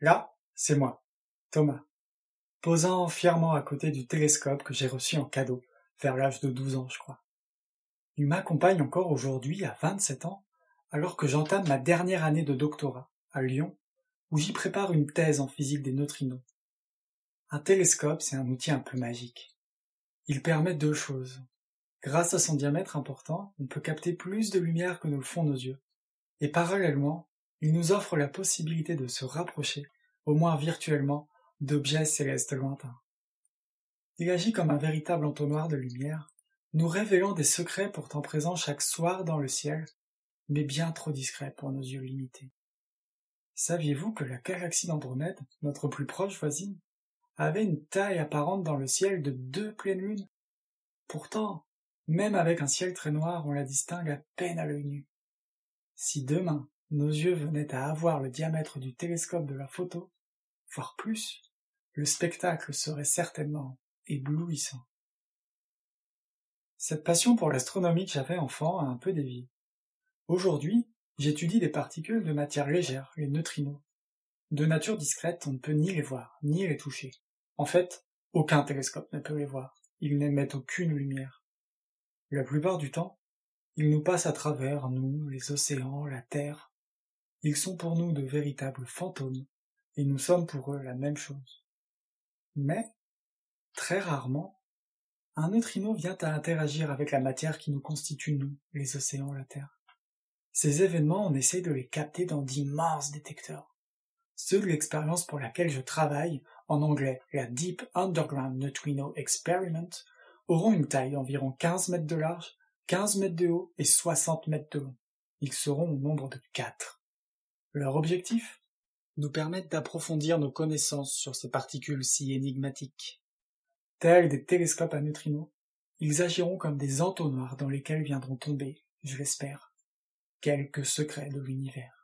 Là, c'est moi, Thomas, posant fièrement à côté du télescope que j'ai reçu en cadeau, vers l'âge de douze ans, je crois. Il m'accompagne encore aujourd'hui, à vingt-sept ans, alors que j'entame ma dernière année de doctorat, à Lyon, où j'y prépare une thèse en physique des neutrinos. Un télescope, c'est un outil un peu magique. Il permet deux choses. Grâce à son diamètre important, on peut capter plus de lumière que ne le font nos yeux. Et parallèlement, il nous offre la possibilité de se rapprocher, au moins virtuellement, d'objets célestes lointains. Il agit comme un véritable entonnoir de lumière, nous révélant des secrets pourtant présents chaque soir dans le ciel, mais bien trop discrets pour nos yeux limités. Saviez-vous que la galaxie d'Andromède, notre plus proche voisine, avait une taille apparente dans le ciel de deux pleines lunes? Pourtant, même avec un ciel très noir, on la distingue à peine à l'œil nu. Si demain nos yeux venaient à avoir le diamètre du télescope de la photo, voire plus, le spectacle serait certainement éblouissant. Cette passion pour l'astronomie que j'avais enfant a un peu dévié. Aujourd'hui, j'étudie des particules de matière légère, les neutrinos. De nature discrète, on ne peut ni les voir, ni les toucher. En fait, aucun télescope ne peut les voir. Ils n'émettent aucune lumière. La plupart du temps, ils nous passent à travers, nous, les océans, la Terre. Ils sont pour nous de véritables fantômes, et nous sommes pour eux la même chose. Mais, très rarement, un neutrino vient à interagir avec la matière qui nous constitue, nous, les océans, la Terre. Ces événements, on essaye de les capter dans d'immenses détecteurs. Ceux de l'expérience pour laquelle je travaille, en anglais la Deep Underground Neutrino Experiment, auront une taille d'environ 15 mètres de large, 15 mètres de haut et 60 mètres de long. Ils seront au nombre de quatre. Leur objectif? Nous permettre d'approfondir nos connaissances sur ces particules si énigmatiques. Tels des télescopes à neutrinos, ils agiront comme des entonnoirs dans lesquels viendront tomber, je l'espère, quelques secrets de l'univers.